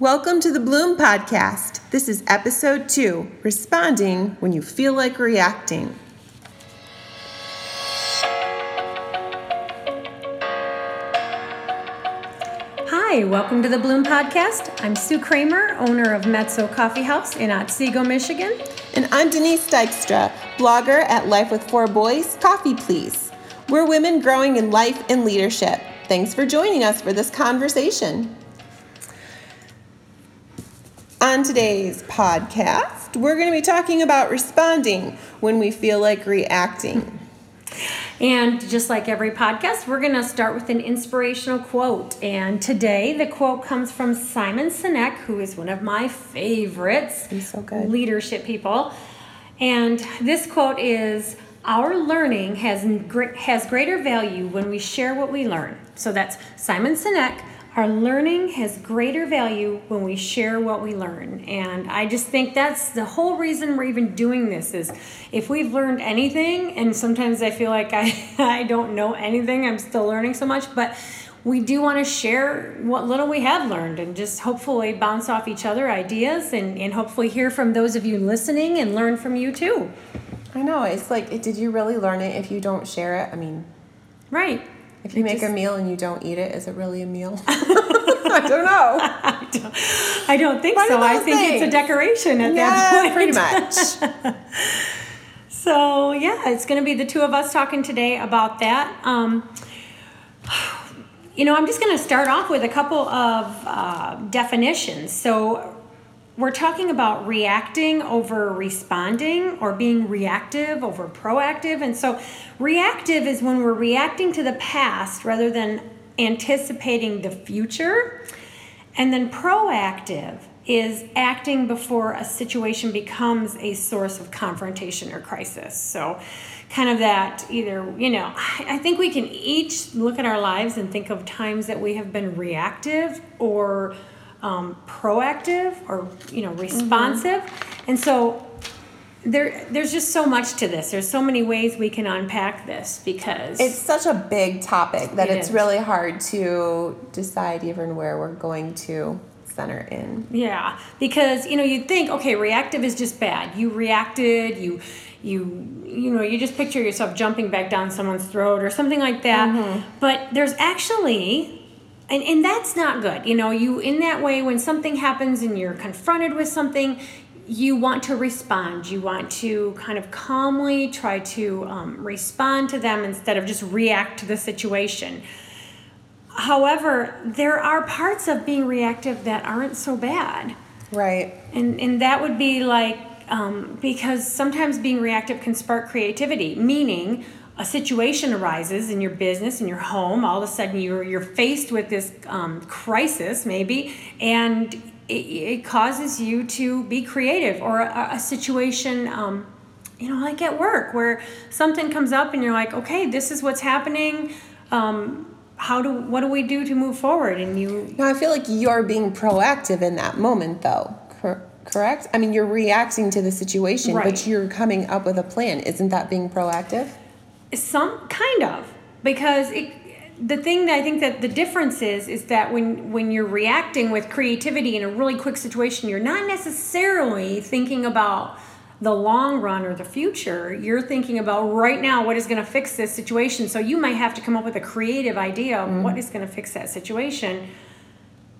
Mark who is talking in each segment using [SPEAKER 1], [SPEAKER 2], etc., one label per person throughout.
[SPEAKER 1] Welcome to the Bloom Podcast. This is episode two Responding When You Feel Like Reacting.
[SPEAKER 2] Hi, welcome to the Bloom Podcast. I'm Sue Kramer, owner of Mezzo Coffee House in Otsego, Michigan.
[SPEAKER 1] And I'm Denise Dykstra, blogger at Life with Four Boys Coffee Please. We're women growing in life and leadership. Thanks for joining us for this conversation. On today's podcast, we're going to be talking about responding when we feel like reacting.
[SPEAKER 2] And just like every podcast, we're going to start with an inspirational quote. And today, the quote comes from Simon Sinek, who is one of my favorites
[SPEAKER 1] He's so good.
[SPEAKER 2] leadership people. And this quote is Our learning has, has greater value when we share what we learn. So that's Simon Sinek. Our learning has greater value when we share what we learn. And I just think that's the whole reason we're even doing this is if we've learned anything, and sometimes I feel like I, I don't know anything, I'm still learning so much, but we do want to share what little we have learned and just hopefully bounce off each other ideas and, and hopefully hear from those of you listening and learn from you too.
[SPEAKER 1] I know, it's like, did you really learn it if you don't share it? I mean,
[SPEAKER 2] Right.
[SPEAKER 1] If you make
[SPEAKER 2] just-
[SPEAKER 1] a meal and you don't eat it, is it really a meal? I don't know.
[SPEAKER 2] I don't, I don't think
[SPEAKER 1] One
[SPEAKER 2] so. I think it's a decoration at that
[SPEAKER 1] Yeah,
[SPEAKER 2] point.
[SPEAKER 1] pretty much.
[SPEAKER 2] So yeah, it's going to be the two of us talking today about that. Um, you know, I'm just going to start off with a couple of uh, definitions. So we're talking about reacting over responding or being reactive over proactive. And so reactive is when we're reacting to the past rather than anticipating the future. And then proactive is acting before a situation becomes a source of confrontation or crisis. So, kind of that either, you know, I think we can each look at our lives and think of times that we have been reactive or um, proactive or, you know, responsive. And so, there, there's just so much to this. There's so many ways we can unpack this because
[SPEAKER 1] It's such a big topic that
[SPEAKER 2] It
[SPEAKER 1] it's
[SPEAKER 2] is.
[SPEAKER 1] really hard to decide even where we're going to center in.
[SPEAKER 2] Yeah, because you know you'd think okay, reactive is just bad. You reacted, you you you know you just picture yourself jumping back down someone's throat or something like that. But there's actually and, and that's not good. You know, you in that way when something happens and you're confronted with something, you want to respond. You want to kind of calmly try to um, respond to them instead of just react to the situation. However, there are parts of being reactive that aren't so bad.
[SPEAKER 1] Right.
[SPEAKER 2] And, and that would be like, um, because sometimes being reactive can spark creativity, meaning a situation arises in your business, in your home, all of a sudden you're, you're faced with this um, crisis, maybe, and it, it causes you to be creative, or a, a situation, um, you know, like at work, where something comes up and you're like, okay, this is what's happening. Um, how do what do we do to move forward? And you
[SPEAKER 1] Now, I feel like you're being proactive in that moment, though. Cor- correct? I mean, you're reacting to the situation,
[SPEAKER 2] Right.
[SPEAKER 1] but you're coming up with a plan. Isn't that being proactive?
[SPEAKER 2] Some kind of because it, the thing that I think that the difference is is that when when you're reacting with creativity in a really quick situation, you're not necessarily thinking about the long run or the future. You're thinking about right now what is going to fix this situation. So you might have to come up with a creative idea of what mm-hmm. is going to fix that situation.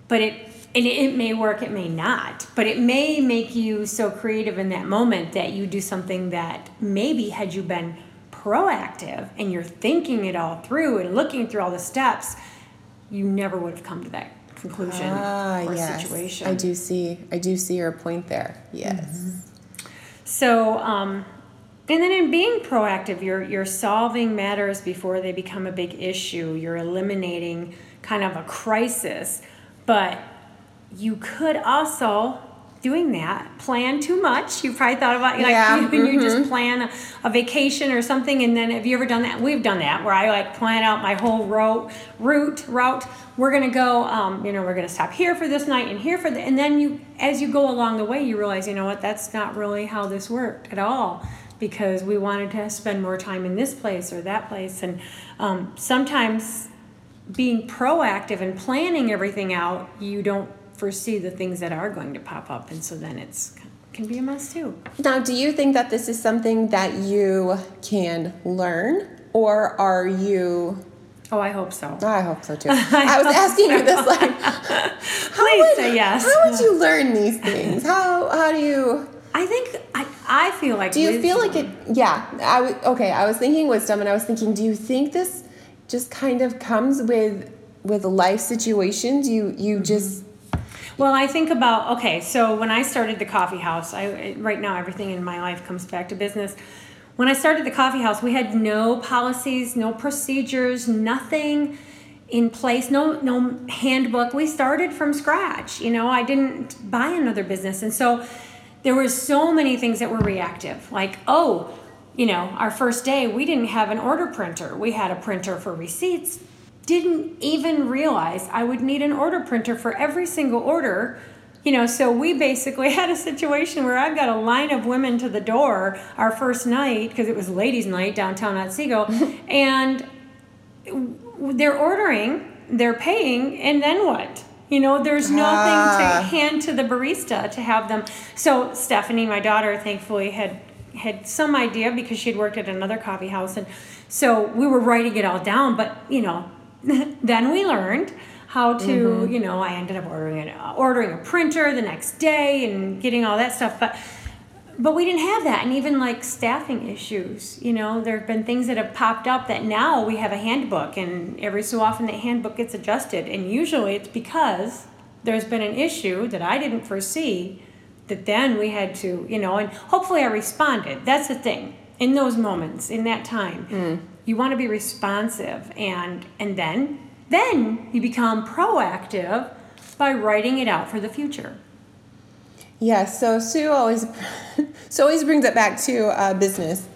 [SPEAKER 2] But it and it may work, it may not. But it may make you so creative in that moment that you do something that maybe had you been proactive and you're thinking it all through and looking through all the steps, you never would have come to that conclusion
[SPEAKER 1] Ah,
[SPEAKER 2] or
[SPEAKER 1] yes.
[SPEAKER 2] situation.
[SPEAKER 1] I do see. I do see your point there. Yes.
[SPEAKER 2] So, um, and then in being proactive, you're you're solving matters before they become a big issue. You're eliminating kind of a crisis, but you could also doing that plan too much. You probably thought about like
[SPEAKER 1] Yeah,
[SPEAKER 2] you, you just plan a, a vacation or something, and then have you ever done that? We've done that where I like plan out my whole route route route. We're gonna go, um, you know, we're gonna stop here for this night and here for the, and then you as you go along the way, you realize, you know what, that's not really how this worked at all because we wanted to spend more time in this place or that place, and um, sometimes being proactive and planning everything out, you don't foresee the things that are going to pop up, and so then it's can be a mess too.
[SPEAKER 1] Now, do you think that this is something that you can learn, or are you?
[SPEAKER 2] Oh, I hope so.
[SPEAKER 1] I hope so too. I, was asking so. you this, like,
[SPEAKER 2] please would, say yes.
[SPEAKER 1] How would you learn these things? How how do you?
[SPEAKER 2] I think I, I feel like.
[SPEAKER 1] Do you wisdom. feel like it? Yeah, I was okay. I was thinking wisdom, and I was thinking, do you think this just kind of comes with with life situations? You you mm-hmm. just.
[SPEAKER 2] Well, I think about okay. So when I started the coffee house, I right now everything in my life comes back to business. When I started the coffee house, we had no policies, no procedures, nothing in place no no handbook we started from scratch you know i didn't buy another business and so there were so many things that were reactive like oh you know our first day we didn't have an order printer we had a printer for receipts didn't even realize i would need an order printer for every single order you know so we basically had a situation where i've got a line of women to the door our first night because it was ladies night downtown otsego and they're ordering, they're paying, and then what? You know, there's nothing ah. to hand to the barista to have them. So Stephanie, my daughter, thankfully had had some idea because she'd worked at another coffee house, and so we were writing it all down. But you know, then we learned how to. Mm-hmm. You know, I ended up ordering an, ordering a printer the next day and getting all that stuff, but but we didn't have that and even like staffing issues you know there have been things that have popped up that now we have a handbook and every so often the handbook gets adjusted and usually it's because there's been an issue that i didn't foresee that then we had to you know and hopefully i responded that's the thing in those moments in that time mm. You want to be responsive and and then then you become proactive by writing it out for the future.
[SPEAKER 1] Yeah, so Sue always Sue always brings it back to a business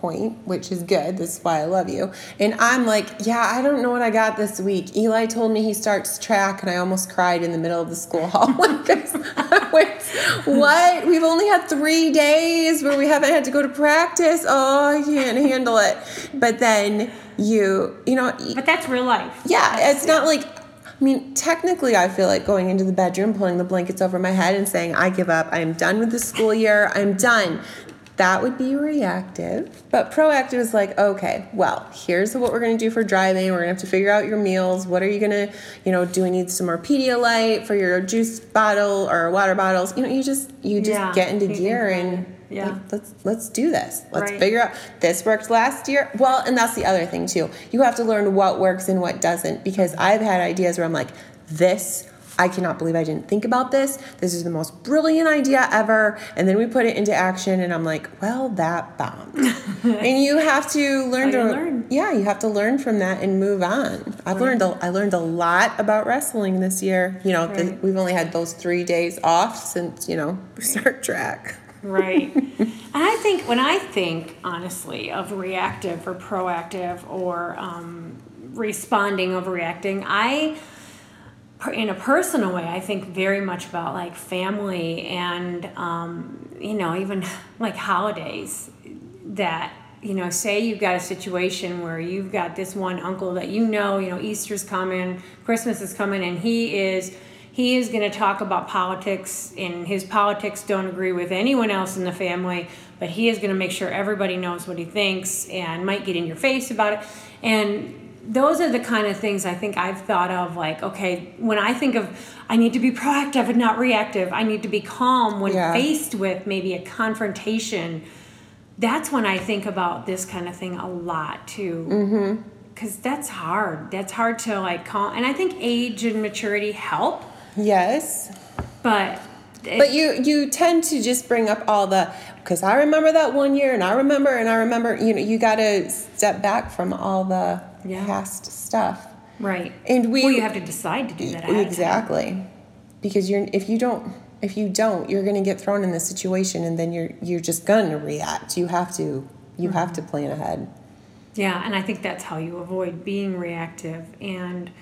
[SPEAKER 1] point, which is good. This is why I love you. And I'm like, yeah, I don't know what I got this week. Eli told me he starts track, and I almost cried in the middle of the school hallway. what? We've only had three days where we haven't had to go to practice. Oh, I can't handle it. But then you, you know.
[SPEAKER 2] But that's real life.
[SPEAKER 1] Yeah, that's, it's yeah. not like I mean, technically, I feel like going into the bedroom, pulling the blankets over my head, and saying, I give up. I am done with the school year. I'm done. That would be reactive. But proactive is like, okay, well, here's what we're going to do for driving. We're going to have to figure out your meals. What are you going to, you know, do we need some more Pedialyte for your juice bottle or water bottles? You know, you just, you just yeah, get into gear and yeah like, let's let's do this let's right. figure out this worked last year well and that's the other thing too you have to learn what works and what doesn't because i've had ideas where i'm like this I cannot believe I didn't think about this. This is the most brilliant idea ever. And then we put it into action, and I'm like, well, that bombed. and you have to learn to learn. Yeah, you have to learn from that and move on. I've right. learned a, I learned a lot about wrestling this year. You know, right. the, we've only had those three days off since you know start track.
[SPEAKER 2] Right. and I think when I think honestly of reactive or proactive or um, responding over reacting, I in a personal way, I think very much about like family and um, you know even like holidays that you know say you've got a situation where you've got this one uncle that you know you know Easter's coming, Christmas is coming, and he is he is going to talk about politics and his politics don't agree with anyone else in the family but he is going to make sure everybody knows what he thinks and might get in your face about it. And those are the kind of things I think I've thought of like, okay, when I think of I need to be proactive and not reactive, I need to be calm when yeah. faced with maybe a confrontation. That's when I think about this kind of thing a lot too. Because mm-hmm. that's hard. That's hard to like calm. And I think age and maturity help.
[SPEAKER 1] Yes.
[SPEAKER 2] But
[SPEAKER 1] but you you tend to just bring up all the because I remember that one year and I remember and I remember you know you got to step back from all the yeah. past stuff.
[SPEAKER 2] Right.
[SPEAKER 1] And we
[SPEAKER 2] well, you have to decide to do that.
[SPEAKER 1] Exactly. Because you're if you don't if you don't, you're going to get thrown in this situation and then you're you're just going to react. You have to you mm-hmm. have to plan ahead.
[SPEAKER 2] Yeah, and I think that's how you avoid being reactive and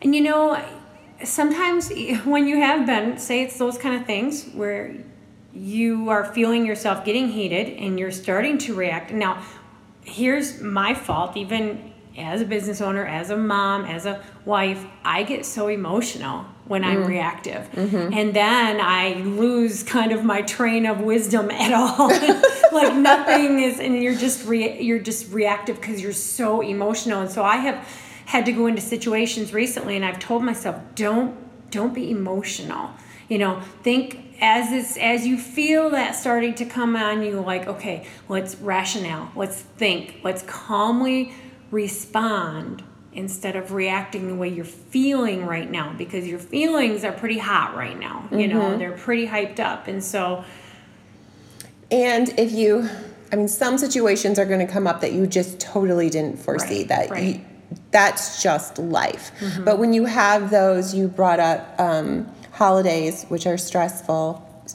[SPEAKER 2] and you know sometimes when you have been say it's those kind of things where you are feeling yourself getting heated and you're starting to react. Now, here's my fault even as a business owner, as a mom, as a wife, I get so emotional when I'm mm-hmm. reactive. Mm-hmm. And then I lose kind of my train of wisdom at all. like nothing is and you're just re- you're just reactive because you're so emotional. And so I have had to go into situations recently and I've told myself, don't don't be emotional. You know, think as it's as you feel that starting to come on you like, okay, let's rationale, let's think, let's calmly respond instead of reacting the way you're feeling right now because your feelings are pretty hot right now you know they're pretty hyped up and so
[SPEAKER 1] And if you, I mean, some situations are going to come up that you just totally didn't foresee.
[SPEAKER 2] Right,
[SPEAKER 1] that
[SPEAKER 2] right.
[SPEAKER 1] You, that's just life. But when you have those, you brought up um, holidays, which are stressful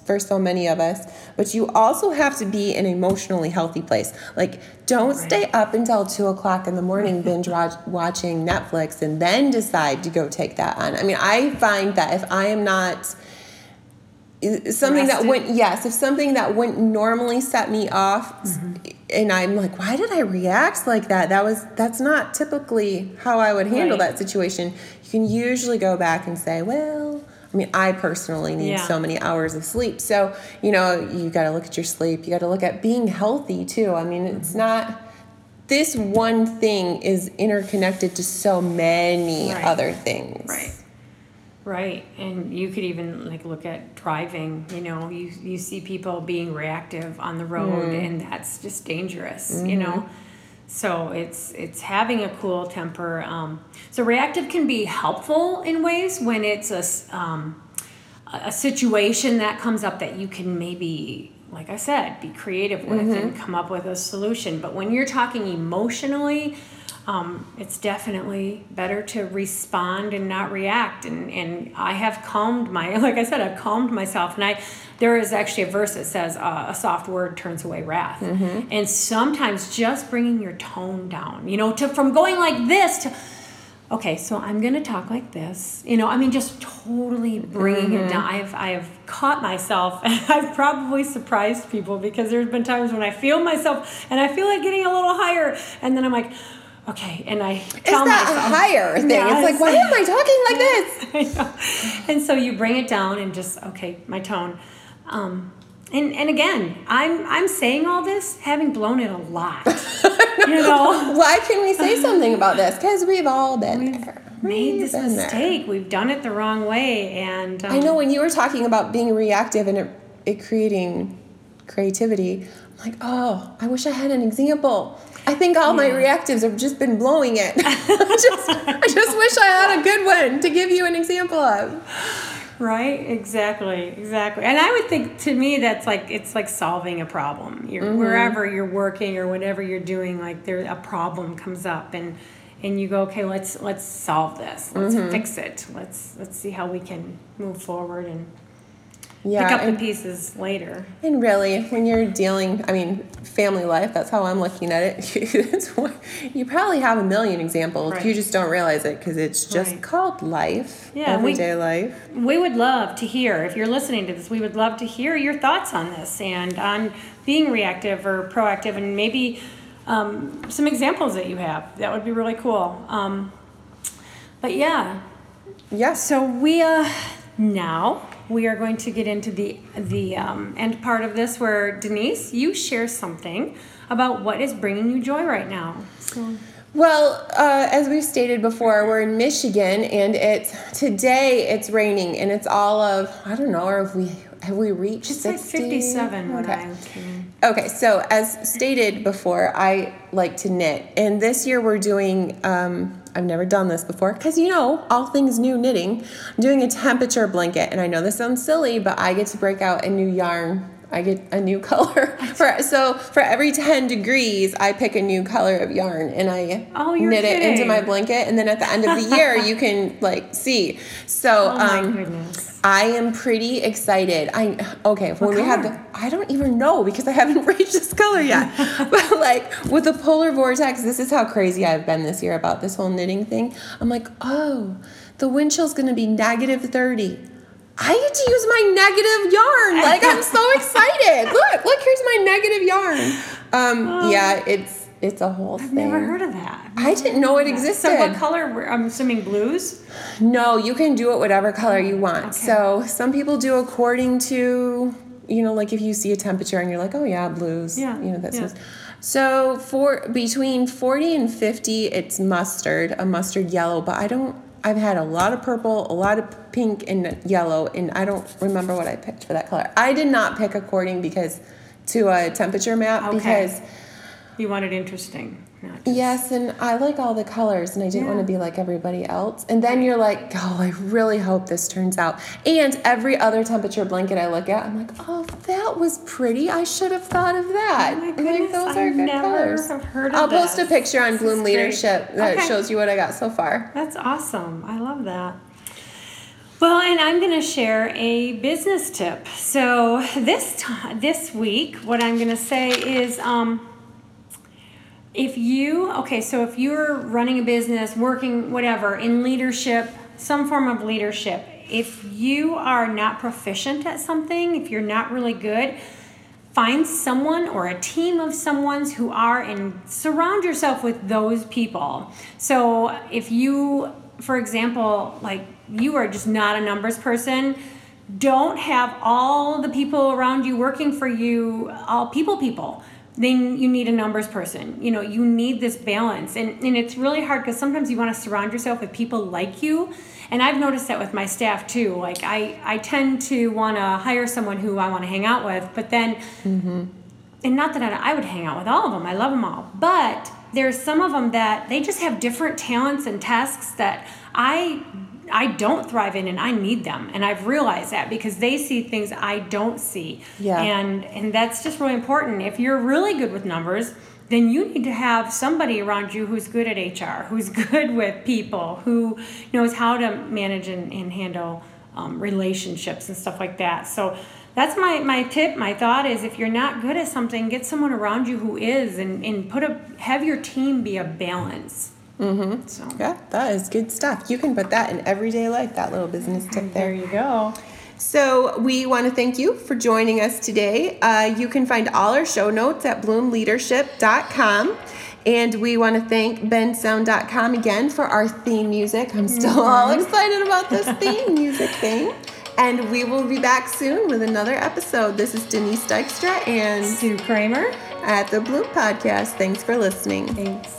[SPEAKER 1] for so many of us. But you also have to be in an emotionally healthy place. Like, don't stay up until two o'clock in the morning binge watch, watching Netflix and then decide to go take that on. I mean, I find that if I am not something that
[SPEAKER 2] Rested.
[SPEAKER 1] wouldn't yes if something that wouldn't normally set me off mm-hmm. and i'm like why did i react like that that was that's not typically how i would handle
[SPEAKER 2] Right.
[SPEAKER 1] that situation you can usually go back and say well i mean i personally need
[SPEAKER 2] Yeah.
[SPEAKER 1] so many hours of sleep so you know you got to look at your sleep you got to look at being healthy too i mean it's
[SPEAKER 2] Mm-hmm.
[SPEAKER 1] not this one thing is interconnected to so many
[SPEAKER 2] Right.
[SPEAKER 1] other things
[SPEAKER 2] Right. Right. And you could even like look at driving, you know, you you see people being reactive on the road and that's just dangerous, you know. So it's it's having a cool temper. Um, so reactive can be helpful in ways when it's a um, a a situation that comes up that you can maybe like i said be creative with and come up with a solution but when you're talking emotionally um, it's definitely better to respond and not react. And, and i have calmed my like i said i've calmed myself. And i there is actually a verse that says uh, a soft word turns away wrath. And sometimes just bringing your tone down you know to from going like this to okay, so I'm gonna talk like this. You know, I mean, just totally bringing it down. I've I've caught myself, and I've probably surprised people because there's been times when I feel myself, and I feel like getting a little higher, and then I'm like, okay, and I tell it's
[SPEAKER 1] that
[SPEAKER 2] myself,
[SPEAKER 1] higher thing
[SPEAKER 2] Yeah,
[SPEAKER 1] it's like why am i talking like this
[SPEAKER 2] And so you bring it down and just okay, my tone. Um, and and again, I'm I'm saying all this having blown it a lot. you know,
[SPEAKER 1] Why can we say something about this? Because we've all been there.
[SPEAKER 2] made
[SPEAKER 1] We've
[SPEAKER 2] this
[SPEAKER 1] been there.
[SPEAKER 2] mistake. We've done it the wrong way, and um,
[SPEAKER 1] I know when you were talking about being reactive and it, it creating creativity, like, oh, I wish I had an example. I think all my reactives have just been blowing it. I, just, I just wish I had a good one to give you an example of.
[SPEAKER 2] Right, exactly, exactly. And I would think to me that's like it's like solving a problem. You're
[SPEAKER 1] Mm-hmm.
[SPEAKER 2] wherever you're working or whatever you're doing, like there a problem comes up and and you go, okay, let's let's solve this. Let's
[SPEAKER 1] Mm-hmm.
[SPEAKER 2] fix it. Let's let's see how we can move forward and
[SPEAKER 1] Yeah,
[SPEAKER 2] pick up
[SPEAKER 1] and,
[SPEAKER 2] the pieces later.
[SPEAKER 1] and really, when you're dealing, I mean, family life, that's how I'm looking at it. You probably have a million examples.
[SPEAKER 2] Right.
[SPEAKER 1] You just don't realize it because it's just
[SPEAKER 2] Right.
[SPEAKER 1] called life,
[SPEAKER 2] Yeah, we-
[SPEAKER 1] everyday life.
[SPEAKER 2] We would love to hear, if you're listening to this, we would love to hear your thoughts on this and on being reactive or proactive and maybe um, some examples that you have. That would be really cool. Um, but yeah,
[SPEAKER 1] Yes.
[SPEAKER 2] so we uh, now we are going to get into the the um, end part of this where Denise, you share something about what is bringing you joy right now. So
[SPEAKER 1] Well, uh, as we've stated before, we're in Michigan, and it's today. It's raining, and it's all of I don't know. Or have we have we reached
[SPEAKER 2] it's like
[SPEAKER 1] 60?
[SPEAKER 2] 57 when
[SPEAKER 1] Okay. Okay, so as stated before, I like to knit, and this year we're doing. Um, I've never done this before because you know all things new knitting. I'm doing a temperature blanket, and I know this sounds silly, but I get to break out a new yarn. I get a new color for so for every ten degrees, I pick a new color of yarn, and I
[SPEAKER 2] Oh,
[SPEAKER 1] knit it into my blanket, and then at the end of the year, you can like see. So
[SPEAKER 2] Oh my
[SPEAKER 1] um,
[SPEAKER 2] goodness.
[SPEAKER 1] I am pretty excited. I okay when we had the? I don't even know because I haven't reached this color yet. but like with the polar vortex, this is how crazy I've been this year about this whole knitting thing. I'm like, oh, the wind chill's gonna be negative thirty. I get to use my negative yarn. Like I'm so excited. Look, look, here's my negative yarn. Um, yeah, it's it's a whole thing.
[SPEAKER 2] I've
[SPEAKER 1] thing.
[SPEAKER 2] never heard of that.
[SPEAKER 1] I didn't know it existed.
[SPEAKER 2] So what color? were- I'm assuming blues.
[SPEAKER 1] No, you can do it whatever color you want.
[SPEAKER 2] Okay.
[SPEAKER 1] So some people do according to, you know, like if you see a temperature and you're like, oh yeah, blues.
[SPEAKER 2] Yeah,
[SPEAKER 1] You know, that's
[SPEAKER 2] yeah.
[SPEAKER 1] so for between 40 and 50, it's mustard, a mustard yellow, but I don't I've had a lot of purple, a lot of pink and yellow, and I don't remember what I picked for that color. I did not pick according because to a temperature map
[SPEAKER 2] Okay.
[SPEAKER 1] because
[SPEAKER 2] You want it interesting. not just-
[SPEAKER 1] Yes, and I like all the colors, and I didn't want to be like everybody else. And then you're like, oh, I really hope this turns out. And every other temperature blanket I look at, I'm like, oh, that was pretty. I should have thought of that.
[SPEAKER 2] Oh my goodness,
[SPEAKER 1] like, those
[SPEAKER 2] I
[SPEAKER 1] are good colors.
[SPEAKER 2] have heard of
[SPEAKER 1] I'll post a picture on
[SPEAKER 2] This
[SPEAKER 1] Bloom. Leadership that
[SPEAKER 2] Okay.
[SPEAKER 1] shows you what I got so far.
[SPEAKER 2] That's awesome. I love that. Well, and I'm going to share a business tip. So this ti this week, what I'm going to say is, um, if you okay, so if you're running a business, working whatever in leadership, some form of leadership, if you are not proficient at something, if you're not really good, find someone or a team of someone's who are and surround yourself with those people. So if you for example like you are just not a numbers person don't have all the people around you working for you all people people then you need a numbers person. You know you need this balance. And, and it's really hard because sometimes you want to surround yourself with people like you. And i've noticed that with my staff too. Like i, I tend to want to hire someone who i want to hang out with but then mm-hmm. and not that I, I would hang out with all of them i love them all. But there's some of them that they just have different talents and tasks that i i don't thrive in and i need them. And i've realized that because they see things i don't see.
[SPEAKER 1] Yeah.
[SPEAKER 2] and and that's just really important. If you're really good with numbers then you need to have somebody around you who's good at hr who's good with people who knows how to manage and, and handle um, relationships and stuff like that. So that's my, my tip my thought is if you're not good at something get someone around you who is and, and put a have your team be a balance mm-hmm. so
[SPEAKER 1] Yeah, that is good stuff. You can put that in everyday life, that little business tip there.
[SPEAKER 2] there you go
[SPEAKER 1] So, we want to thank you for joining us today. Uh, you can find all our show notes at bloomleadership.com. And we want to thank bensound.com again for our theme music. I'm still all excited about this theme music thing. And we will be back soon with another episode. This is Denise Dykstra and
[SPEAKER 2] sue kramer
[SPEAKER 1] at the Bloom Podcast. Thanks for listening.
[SPEAKER 2] thanks